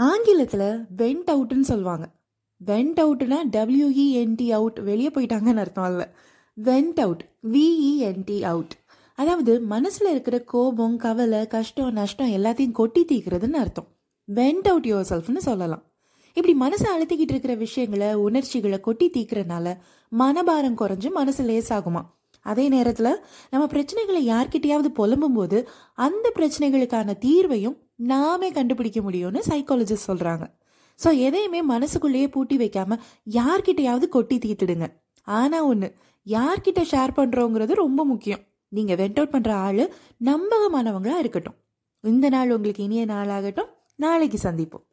ஆங்கிலத்தில் வெண்ட் அவுட்னு சொல்லுவாங்க. Went அவுட்னா டபிள்யூஇஎன்டி out வெளியே போயிட்டாங்கன்னு அர்த்தம் இல்லை. வெண்ட் அவுட் விஇஎன்டி அவுட் அதாவது மனசில் இருக்கிற கோபம் கவலை கஷ்டம் நஷ்டம் எல்லாத்தையும் கொட்டி தீக்கிறதுன்னு அர்த்தம். வெண்ட் அவுட் யுவர் செல்ஃப்னு சொல்லலாம். இப்படி மனசை அழுத்திக்கிட்டு இருக்கிற விஷயங்களை உணர்ச்சிகளை கொட்டி தீக்கிறனால மனபாரம் குறைஞ்சு மனசு லேசாகுமா? அதே நேரத்தில் நம்ம பிரச்சனைகளை யார்கிட்டயாவது புலம்பும் போது அந்த பிரச்சனைகளுக்கான தீர்வையும் நாமே கண்டுபிடிக்க முடியும்னு சைக்காலஜிஸ்ட் சொல்கிறாங்க ஸோ எதையுமே மனசுக்குள்ளேயே பூட்டி வைக்காமல் யார்கிட்டையாவது கொட்டி தீர்த்துடுங்க ஆனால் ஒன்று யார்கிட்ட ஷேர் பண்ணுறோங்கிறது ரொம்ப முக்கியம். நீங்கள் வெண்ட் அவுட் பண்ணுற ஆள் நம்பகமானவங்களாக இருக்கட்டும். இந்த நாள் உங்களுக்கு இனிய நாளாகட்டும். நாளைக்கு சந்திப்போம்.